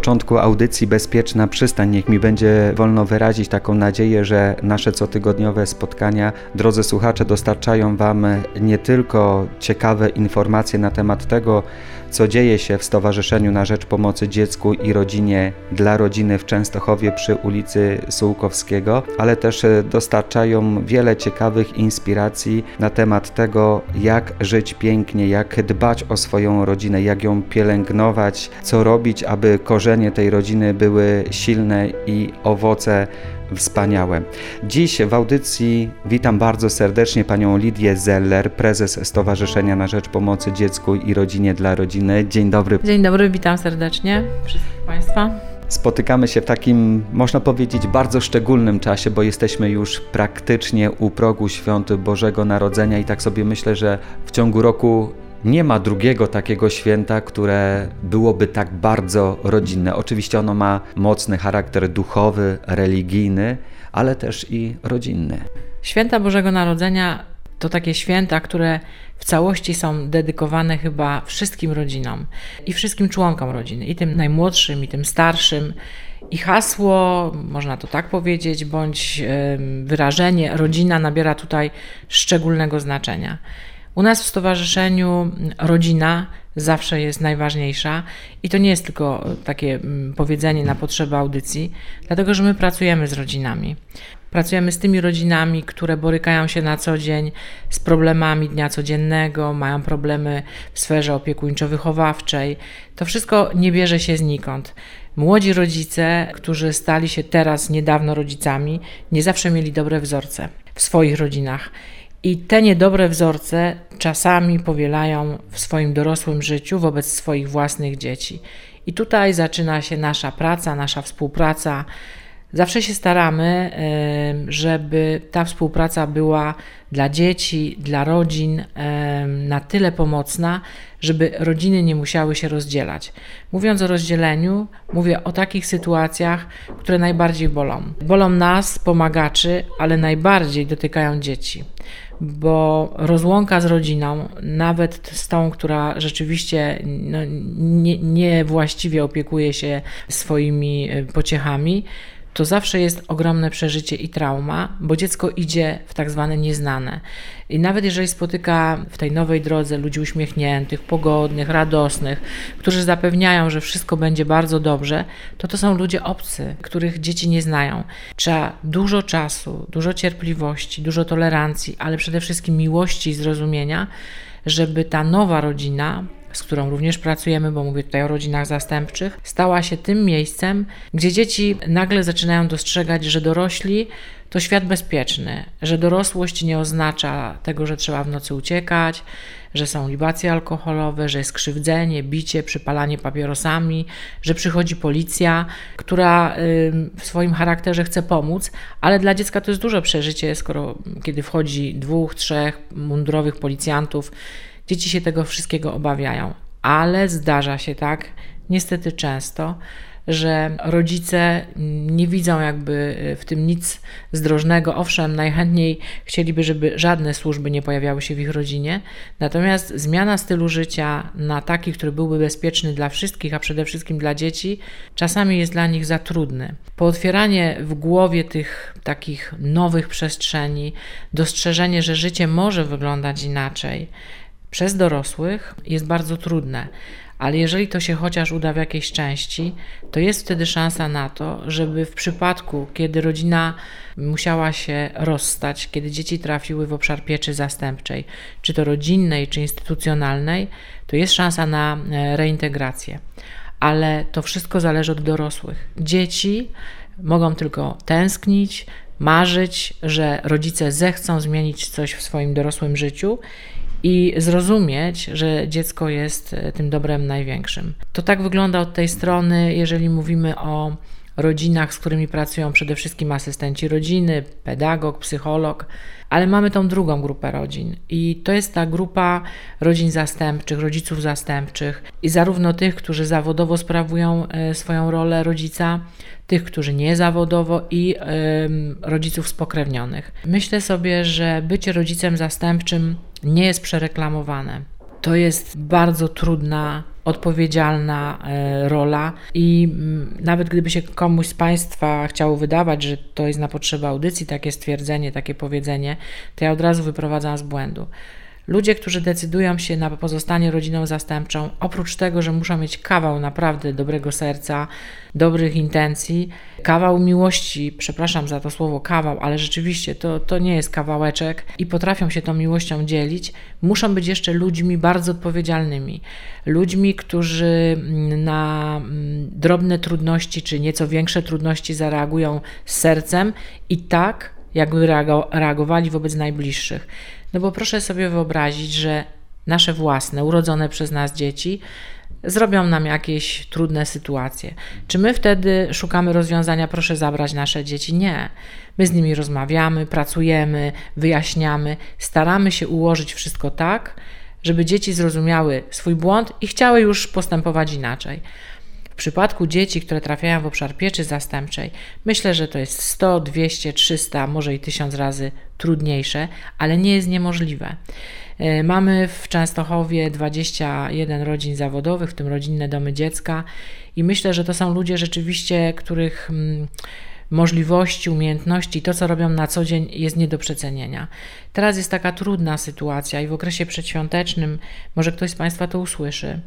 Początku audycji Bezpieczna Przystań. Niech mi będzie wolno wyrazić taką nadzieję, że nasze cotygodniowe spotkania, drodzy słuchacze, dostarczają Wam nie tylko ciekawe informacje na temat tego, co dzieje się w Stowarzyszeniu na Rzecz Pomocy Dziecku i Rodzinie dla Rodziny w Częstochowie przy ulicy Sułkowskiego, ale też dostarczają wiele ciekawych inspiracji na temat tego, jak żyć pięknie, jak dbać o swoją rodzinę, jak ją pielęgnować, co robić, aby korzenie tej rodziny były silne i owoce wspaniałe. Dziś w audycji witam bardzo serdecznie panią Lidię Zeller, prezes Stowarzyszenia na Rzecz Pomocy Dziecku i Rodzinie dla Rodziny. Dzień dobry. Dzień dobry, witam serdecznie wszystkich Państwa. Spotykamy się w takim, można powiedzieć, bardzo szczególnym czasie, bo jesteśmy już praktycznie u progu świąt Bożego Narodzenia i tak sobie myślę, że w ciągu roku nie ma drugiego takiego święta, które byłoby tak bardzo rodzinne. Oczywiście ono ma mocny charakter duchowy, religijny, ale też i rodzinny. Święta Bożego Narodzenia to takie święta, które w całości są dedykowane chyba wszystkim rodzinom i wszystkim członkom rodziny, i tym najmłodszym, i tym starszym. I hasło, można to tak powiedzieć, bądź wyrażenie rodzina nabiera tutaj szczególnego znaczenia. U nas w stowarzyszeniu rodzina zawsze jest najważniejsza i to nie jest tylko takie mm, powiedzenie na potrzeby audycji, dlatego że my pracujemy z rodzinami. Pracujemy z tymi rodzinami, które borykają się na co dzień z problemami dnia codziennego, mają problemy w sferze opiekuńczo-wychowawczej. To wszystko nie bierze się znikąd. Młodzi rodzice, którzy stali się teraz niedawno rodzicami, nie zawsze mieli dobre wzorce w swoich rodzinach. I te niedobre wzorce czasami powielają w swoim dorosłym życiu wobec swoich własnych dzieci. I tutaj zaczyna się nasza praca, nasza współpraca Zawsze się staramy, żeby ta współpraca była dla dzieci, dla rodzin na tyle pomocna, żeby rodziny nie musiały się rozdzielać. Mówiąc o rozdzieleniu, mówię o takich sytuacjach, które najbardziej bolą. Bolą nas, pomagaczy, ale najbardziej dotykają dzieci bo rozłąka z rodziną, nawet z tą, która rzeczywiście no, niewłaściwie nie opiekuje się swoimi e, pociechami, to zawsze jest ogromne przeżycie i trauma, bo dziecko idzie w tak zwane nieznane. I nawet jeżeli spotyka w tej nowej drodze ludzi uśmiechniętych, pogodnych, radosnych, którzy zapewniają, że wszystko będzie bardzo dobrze, to to są ludzie obcy, których dzieci nie znają. Trzeba dużo czasu, dużo cierpliwości, dużo tolerancji, ale przede wszystkim miłości i zrozumienia, żeby ta nowa rodzina z którą również pracujemy, bo mówię tutaj o rodzinach zastępczych, stała się tym miejscem, gdzie dzieci nagle zaczynają dostrzegać, że dorośli to świat bezpieczny, że dorosłość nie oznacza tego, że trzeba w nocy uciekać, że są libacje alkoholowe, że jest krzywdzenie, bicie, przypalanie papierosami, że przychodzi policja, która w swoim charakterze chce pomóc, ale dla dziecka to jest duże przeżycie, skoro kiedy wchodzi dwóch, trzech mundurowych policjantów Dzieci się tego wszystkiego obawiają, ale zdarza się tak, niestety często, że rodzice nie widzą jakby w tym nic zdrożnego. Owszem, najchętniej chcieliby, żeby żadne służby nie pojawiały się w ich rodzinie, natomiast zmiana stylu życia na taki, który byłby bezpieczny dla wszystkich, a przede wszystkim dla dzieci, czasami jest dla nich za trudny. Pootwieranie w głowie tych takich nowych przestrzeni, dostrzeżenie, że życie może wyglądać inaczej, przez dorosłych jest bardzo trudne, ale jeżeli to się chociaż uda w jakiejś części, to jest wtedy szansa na to, żeby w przypadku, kiedy rodzina musiała się rozstać, kiedy dzieci trafiły w obszar pieczy zastępczej, czy to rodzinnej, czy instytucjonalnej, to jest szansa na e, reintegrację. Ale to wszystko zależy od dorosłych. Dzieci mogą tylko tęsknić, marzyć, że rodzice zechcą zmienić coś w swoim dorosłym życiu i zrozumieć, że dziecko jest e, tym dobrem największym. To tak wygląda od tej strony, jeżeli mówimy o rodzinach, z którymi pracują przede wszystkim asystenci rodziny, pedagog, psycholog, ale mamy tą drugą grupę rodzin i to jest ta grupa rodzin zastępczych, rodziców zastępczych i zarówno tych, którzy zawodowo sprawują e, swoją rolę rodzica, tych, którzy nie zawodowo i rodziców spokrewnionych. Myślę sobie, że bycie rodzicem zastępczym nie jest przereklamowane. To jest bardzo trudna odpowiedzialna e, rola i mm, nawet gdyby się komuś z Państwa chciało wydawać, że to jest na potrzeby audycji takie stwierdzenie, takie powiedzenie, to ja od razu wyprowadzam z błędu. Ludzie, którzy decydują się na pozostanie rodziną zastępczą, oprócz tego, że muszą mieć kawał naprawdę dobrego serca, dobrych intencji, kawał miłości, przepraszam za to słowo kawał, ale rzeczywiście to, to nie jest kawałeczek i potrafią się tą miłością dzielić, muszą być jeszcze ludźmi bardzo odpowiedzialnymi. Ludźmi, którzy mm, na mm, drobne trudności czy nieco większe trudności zareagują z sercem i tak, jakby reagowali wobec najbliższych. No bo proszę sobie wyobrazić, że nasze własne, urodzone przez nas dzieci zrobią nam jakieś trudne sytuacje. Czy my wtedy szukamy rozwiązania, proszę zabrać nasze dzieci? Nie. My z nimi rozmawiamy, pracujemy, wyjaśniamy, staramy się ułożyć wszystko tak, żeby dzieci zrozumiały swój błąd i chciały już postępować inaczej. Przypadku dzieci, które trafiają w obszar pieczy zastępczej, myślę, że to jest 100, 200, 300, może i 1000 razy trudniejsze, ale nie jest niemożliwe. E, mamy w Częstochowie 21 rodzin zawodowych, w tym rodzinne domy dziecka, i myślę, że to są ludzie rzeczywiście, których mm, możliwości, umiejętności, to co robią na co dzień jest nie do przecenienia. Teraz jest taka trudna sytuacja i w okresie przedświątecznym może ktoś z Państwa to usłyszy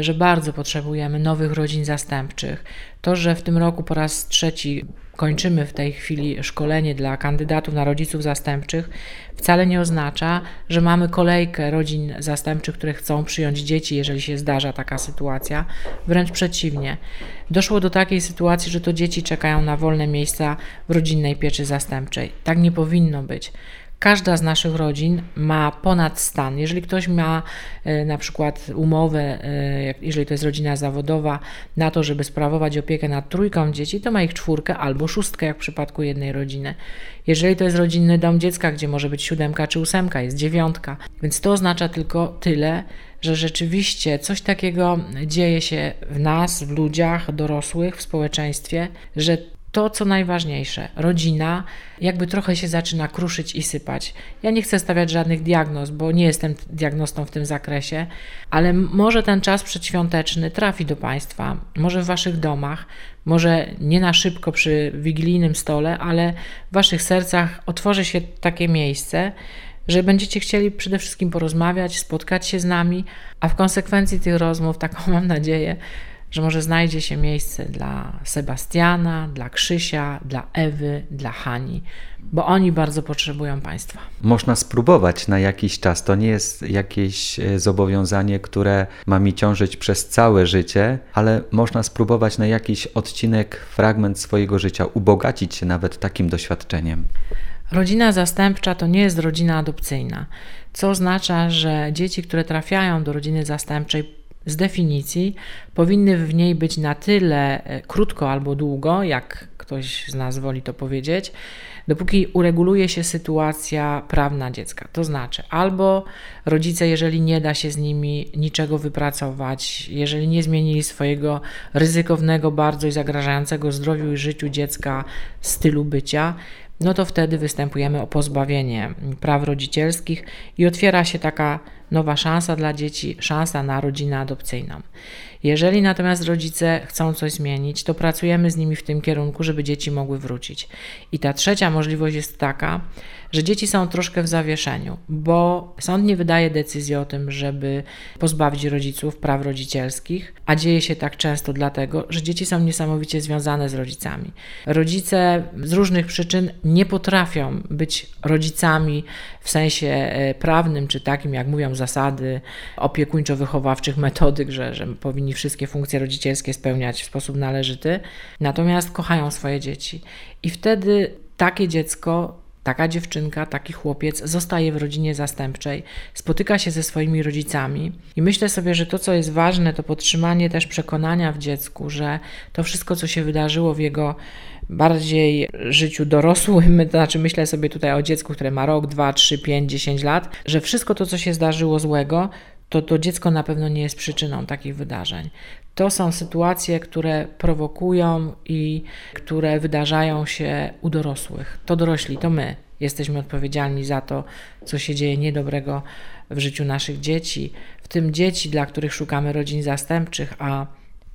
że bardzo potrzebujemy nowych rodzin zastępczych. To, że w tym roku po raz trzeci kończymy w tej chwili szkolenie dla kandydatów na rodziców zastępczych, wcale nie oznacza, że mamy kolejkę rodzin zastępczych, które chcą przyjąć dzieci, jeżeli się zdarza taka sytuacja. Wręcz przeciwnie. Doszło do takiej sytuacji, że to dzieci czekają na wolne miejsca w rodzinnej pieczy zastępczej. Tak nie powinno być. Każda z naszych rodzin ma ponad stan. Jeżeli ktoś ma e, na przykład umowę, e, jeżeli to jest rodzina zawodowa, na to, żeby sprawować opiekę nad trójką dzieci, to ma ich czwórkę albo szóstkę, jak w przypadku jednej rodziny. Jeżeli to jest rodzinny dom dziecka, gdzie może być siódemka czy ósemka, jest dziewiątka. Więc to oznacza tylko tyle, że rzeczywiście coś takiego dzieje się w nas, w ludziach, dorosłych, w społeczeństwie, że to, co najważniejsze, rodzina jakby trochę się zaczyna kruszyć i sypać. Ja nie chcę stawiać żadnych diagnoz, bo nie jestem diagnostą w tym zakresie, ale może ten czas przedświąteczny trafi do Państwa, może w Waszych domach, może nie na szybko przy wigilijnym stole, ale w Waszych sercach otworzy się takie miejsce, że będziecie chcieli przede wszystkim porozmawiać, spotkać się z nami, a w konsekwencji tych rozmów, taką mam nadzieję, że może znajdzie się miejsce dla Sebastiana, dla Krzysia, dla Ewy, dla Hani, bo oni bardzo potrzebują Państwa. Można spróbować na jakiś czas. To nie jest jakieś e, zobowiązanie, które ma mi ciążyć przez całe życie, ale można spróbować na jakiś odcinek, fragment swojego życia, ubogacić się nawet takim doświadczeniem. Rodzina zastępcza to nie jest rodzina adopcyjna, co oznacza, że dzieci, które trafiają do rodziny zastępczej, z definicji powinny w niej być na tyle e, krótko albo długo, jak ktoś z nas woli to powiedzieć, dopóki ureguluje się sytuacja prawna dziecka. To znaczy, albo rodzice, jeżeli nie da się z nimi niczego wypracować, jeżeli nie zmienili swojego ryzykownego bardzo i zagrażającego zdrowiu i życiu dziecka stylu bycia, no to wtedy występujemy o pozbawienie praw rodzicielskich i otwiera się taka nowa szansa dla dzieci, szansa na rodzinę adopcyjną. Jeżeli natomiast rodzice chcą coś zmienić, to pracujemy z nimi w tym kierunku, żeby dzieci mogły wrócić. I ta trzecia możliwość jest taka, że dzieci są troszkę w zawieszeniu, bo sąd nie wydaje decyzji o tym, żeby pozbawić rodziców praw rodzicielskich, a dzieje się tak często dlatego, że dzieci są niesamowicie związane z rodzicami. Rodzice z różnych przyczyn nie potrafią być rodzicami w sensie e, prawnym, czy takim, jak mówią zasady opiekuńczo-wychowawczych, metodyk, że, że powinni wszystkie funkcje rodzicielskie spełniać w sposób należyty, natomiast kochają swoje dzieci. I wtedy takie dziecko Taka dziewczynka, taki chłopiec zostaje w rodzinie zastępczej, spotyka się ze swoimi rodzicami i myślę sobie, że to, co jest ważne, to podtrzymanie też przekonania w dziecku, że to wszystko, co się wydarzyło w jego bardziej życiu dorosłym, to znaczy myślę sobie tutaj o dziecku, które ma rok, dwa, trzy, pięć, dziesięć lat, że wszystko to, co się zdarzyło złego, to to dziecko na pewno nie jest przyczyną takich wydarzeń. To są sytuacje, które prowokują i które wydarzają się u dorosłych. To dorośli, to my. jesteśmy odpowiedzialni za to, co się dzieje niedobrego w życiu naszych dzieci, w tym dzieci, dla których szukamy rodzin zastępczych, a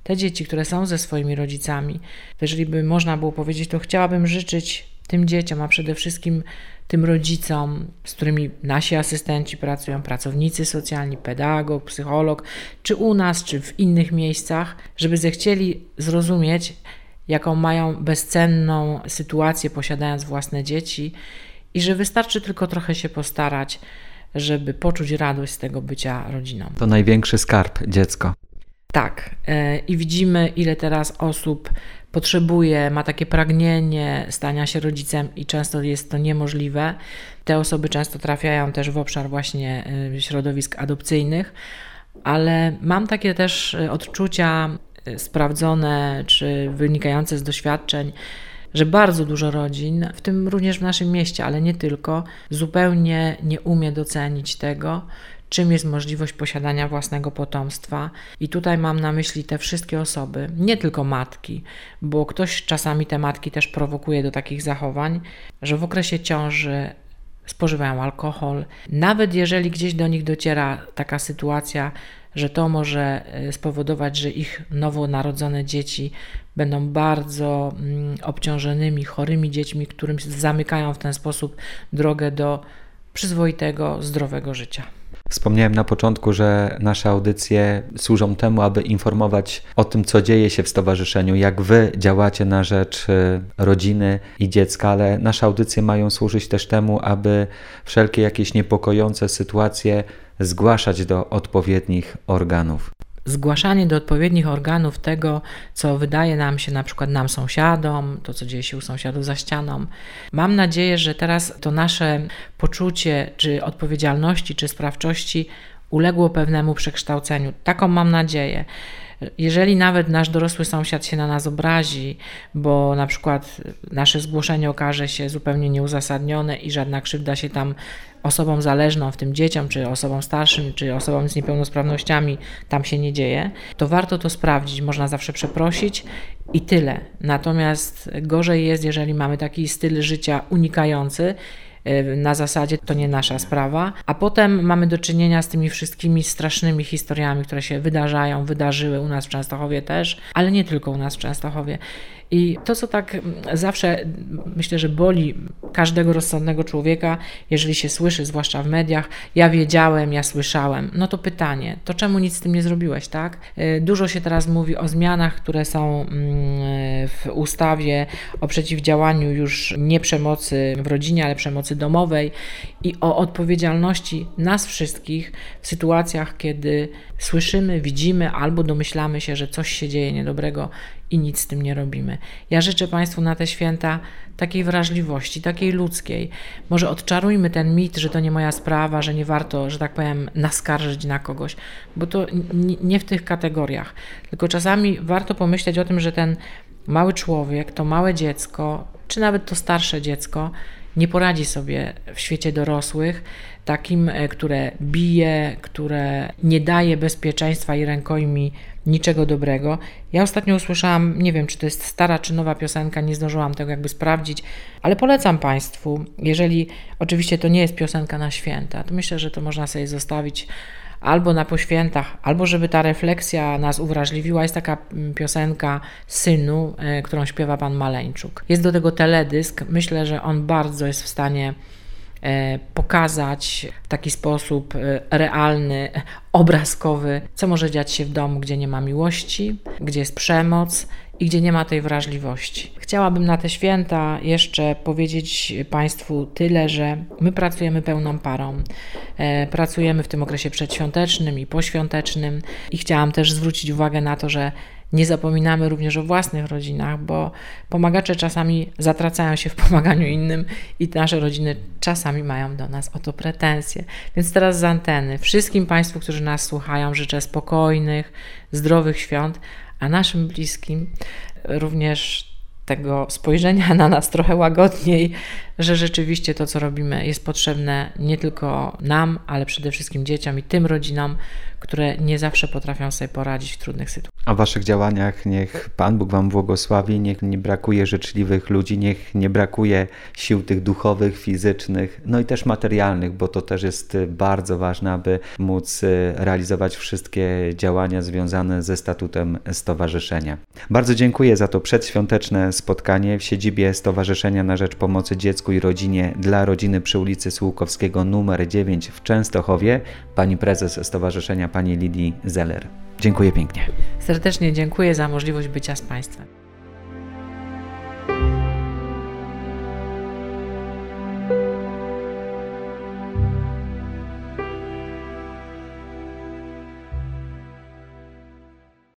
te dzieci, które są ze swoimi rodzicami, jeżeli by można było powiedzieć, to chciałabym życzyć tym dzieciom, a przede wszystkim tym rodzicom, z którymi nasi asystenci pracują, pracownicy socjalni, pedagog, psycholog, czy u nas, czy w innych miejscach, żeby zechcieli zrozumieć, jaką mają bezcenną sytuację posiadając własne dzieci i że wystarczy tylko trochę się postarać, żeby poczuć radość z tego bycia rodziną. To największy skarb dziecko. Tak. E, I widzimy, ile teraz osób potrzebuje, ma takie pragnienie stania się rodzicem i często jest to niemożliwe. Te osoby często trafiają też w obszar właśnie e, środowisk adopcyjnych, ale mam takie też e, odczucia sprawdzone czy wynikające z doświadczeń, że bardzo dużo rodzin, w tym również w naszym mieście, ale nie tylko, zupełnie nie umie docenić tego, czym jest możliwość posiadania własnego potomstwa. I tutaj mam na myśli te wszystkie osoby, nie tylko matki, bo ktoś czasami te matki też prowokuje do takich zachowań, że w okresie ciąży spożywają alkohol. Nawet jeżeli gdzieś do nich dociera taka sytuacja, że to może e, spowodować, że ich nowonarodzone dzieci będą bardzo mm, obciążonymi, chorymi dziećmi, którym zamykają w ten sposób drogę do przyzwoitego, zdrowego życia. Wspomniałem na początku, że nasze audycje służą temu, aby informować o tym, co dzieje się w stowarzyszeniu, jak wy działacie na rzecz y, rodziny i dziecka, ale nasze audycje mają służyć też temu, aby wszelkie jakieś niepokojące sytuacje zgłaszać do odpowiednich organów zgłaszanie do odpowiednich organów tego, co wydaje nam się na przykład nam sąsiadom, to co dzieje się u sąsiadów za ścianą. Mam nadzieję, że teraz to nasze poczucie czy odpowiedzialności, czy sprawczości uległo pewnemu przekształceniu. Taką mam nadzieję. Jeżeli nawet nasz dorosły sąsiad się na nas obrazi, bo na przykład nasze zgłoszenie okaże się zupełnie nieuzasadnione i żadna krzywda się tam osobom zależną, w tym dzieciom, czy osobom starszym, czy osobom z niepełnosprawnościami tam się nie dzieje, to warto to sprawdzić. Można zawsze przeprosić i tyle. Natomiast gorzej jest, jeżeli mamy taki styl życia unikający na zasadzie to nie nasza sprawa, a potem mamy do czynienia z tymi wszystkimi strasznymi historiami, które się wydarzają, wydarzyły u nas w Częstochowie też, ale nie tylko u nas w Częstochowie. I to, co tak zawsze myślę, że boli każdego rozsądnego człowieka, jeżeli się słyszy, zwłaszcza w mediach, ja wiedziałem, ja słyszałem, no to pytanie, to czemu nic z tym nie zrobiłeś, tak? Y, dużo się teraz mówi o zmianach, które są mm, w ustawie o przeciwdziałaniu już nie przemocy w rodzinie, ale przemocy domowej i o odpowiedzialności nas wszystkich w sytuacjach, kiedy słyszymy, widzimy albo domyślamy się, że coś się dzieje niedobrego i nic z tym nie robimy. Ja życzę Państwu na te święta takiej wrażliwości, takiej ludzkiej. Może odczarujmy ten mit, że to nie moja sprawa, że nie warto, że tak powiem, naskarżyć na kogoś, bo to nie w tych kategoriach. Tylko czasami warto pomyśleć o tym, że ten mały człowiek, to małe dziecko, czy nawet to starsze dziecko, nie poradzi sobie w świecie dorosłych, takim, e, które bije, które nie daje bezpieczeństwa i rękojmi niczego dobrego. Ja ostatnio usłyszałam, nie wiem czy to jest stara czy nowa piosenka, nie zdążyłam tego jakby sprawdzić, ale polecam Państwu, jeżeli oczywiście to nie jest piosenka na święta, to myślę, że to można sobie zostawić albo na poświętach, albo żeby ta refleksja nas uwrażliwiła. Jest taka mm, piosenka Synu, e, którą śpiewa pan Maleńczuk. Jest do tego teledysk. Myślę, że on bardzo jest w stanie pokazać w taki sposób e, realny, obrazkowy, co może dziać się w domu, gdzie nie ma miłości, gdzie jest przemoc i gdzie nie ma tej wrażliwości. Chciałabym na te święta jeszcze powiedzieć Państwu tyle, że my pracujemy pełną parą. E, pracujemy w tym okresie przedświątecznym i poświątecznym i chciałam też zwrócić uwagę na to, że nie zapominamy również o własnych rodzinach, bo pomagacze czasami zatracają się w pomaganiu innym i nasze rodziny czasami mają do nas o to pretensje. Więc teraz z anteny wszystkim Państwu, którzy nas słuchają, życzę spokojnych, zdrowych świąt, a naszym bliskim również tego spojrzenia na nas trochę łagodniej, że rzeczywiście to, co robimy, jest potrzebne nie tylko nam, ale przede wszystkim dzieciom i tym rodzinom, które nie zawsze potrafią sobie poradzić w trudnych sytuacjach. A w Waszych działaniach niech Pan Bóg Wam błogosławi, niech nie brakuje życzliwych ludzi, niech nie brakuje sił tych duchowych, fizycznych, no i też materialnych, bo to też jest bardzo ważne, aby móc e, realizować wszystkie działania związane ze statutem stowarzyszenia. Bardzo dziękuję za to przedświąteczne spotkanie w siedzibie Stowarzyszenia na Rzecz Pomocy Dziecku i Rodzinie dla rodziny przy ulicy Słukowskiego numer 9 w Częstochowie, pani prezes stowarzyszenia pani Lidii Zeller. Dziękuję pięknie. Serdecznie dziękuję za możliwość bycia z Państwem.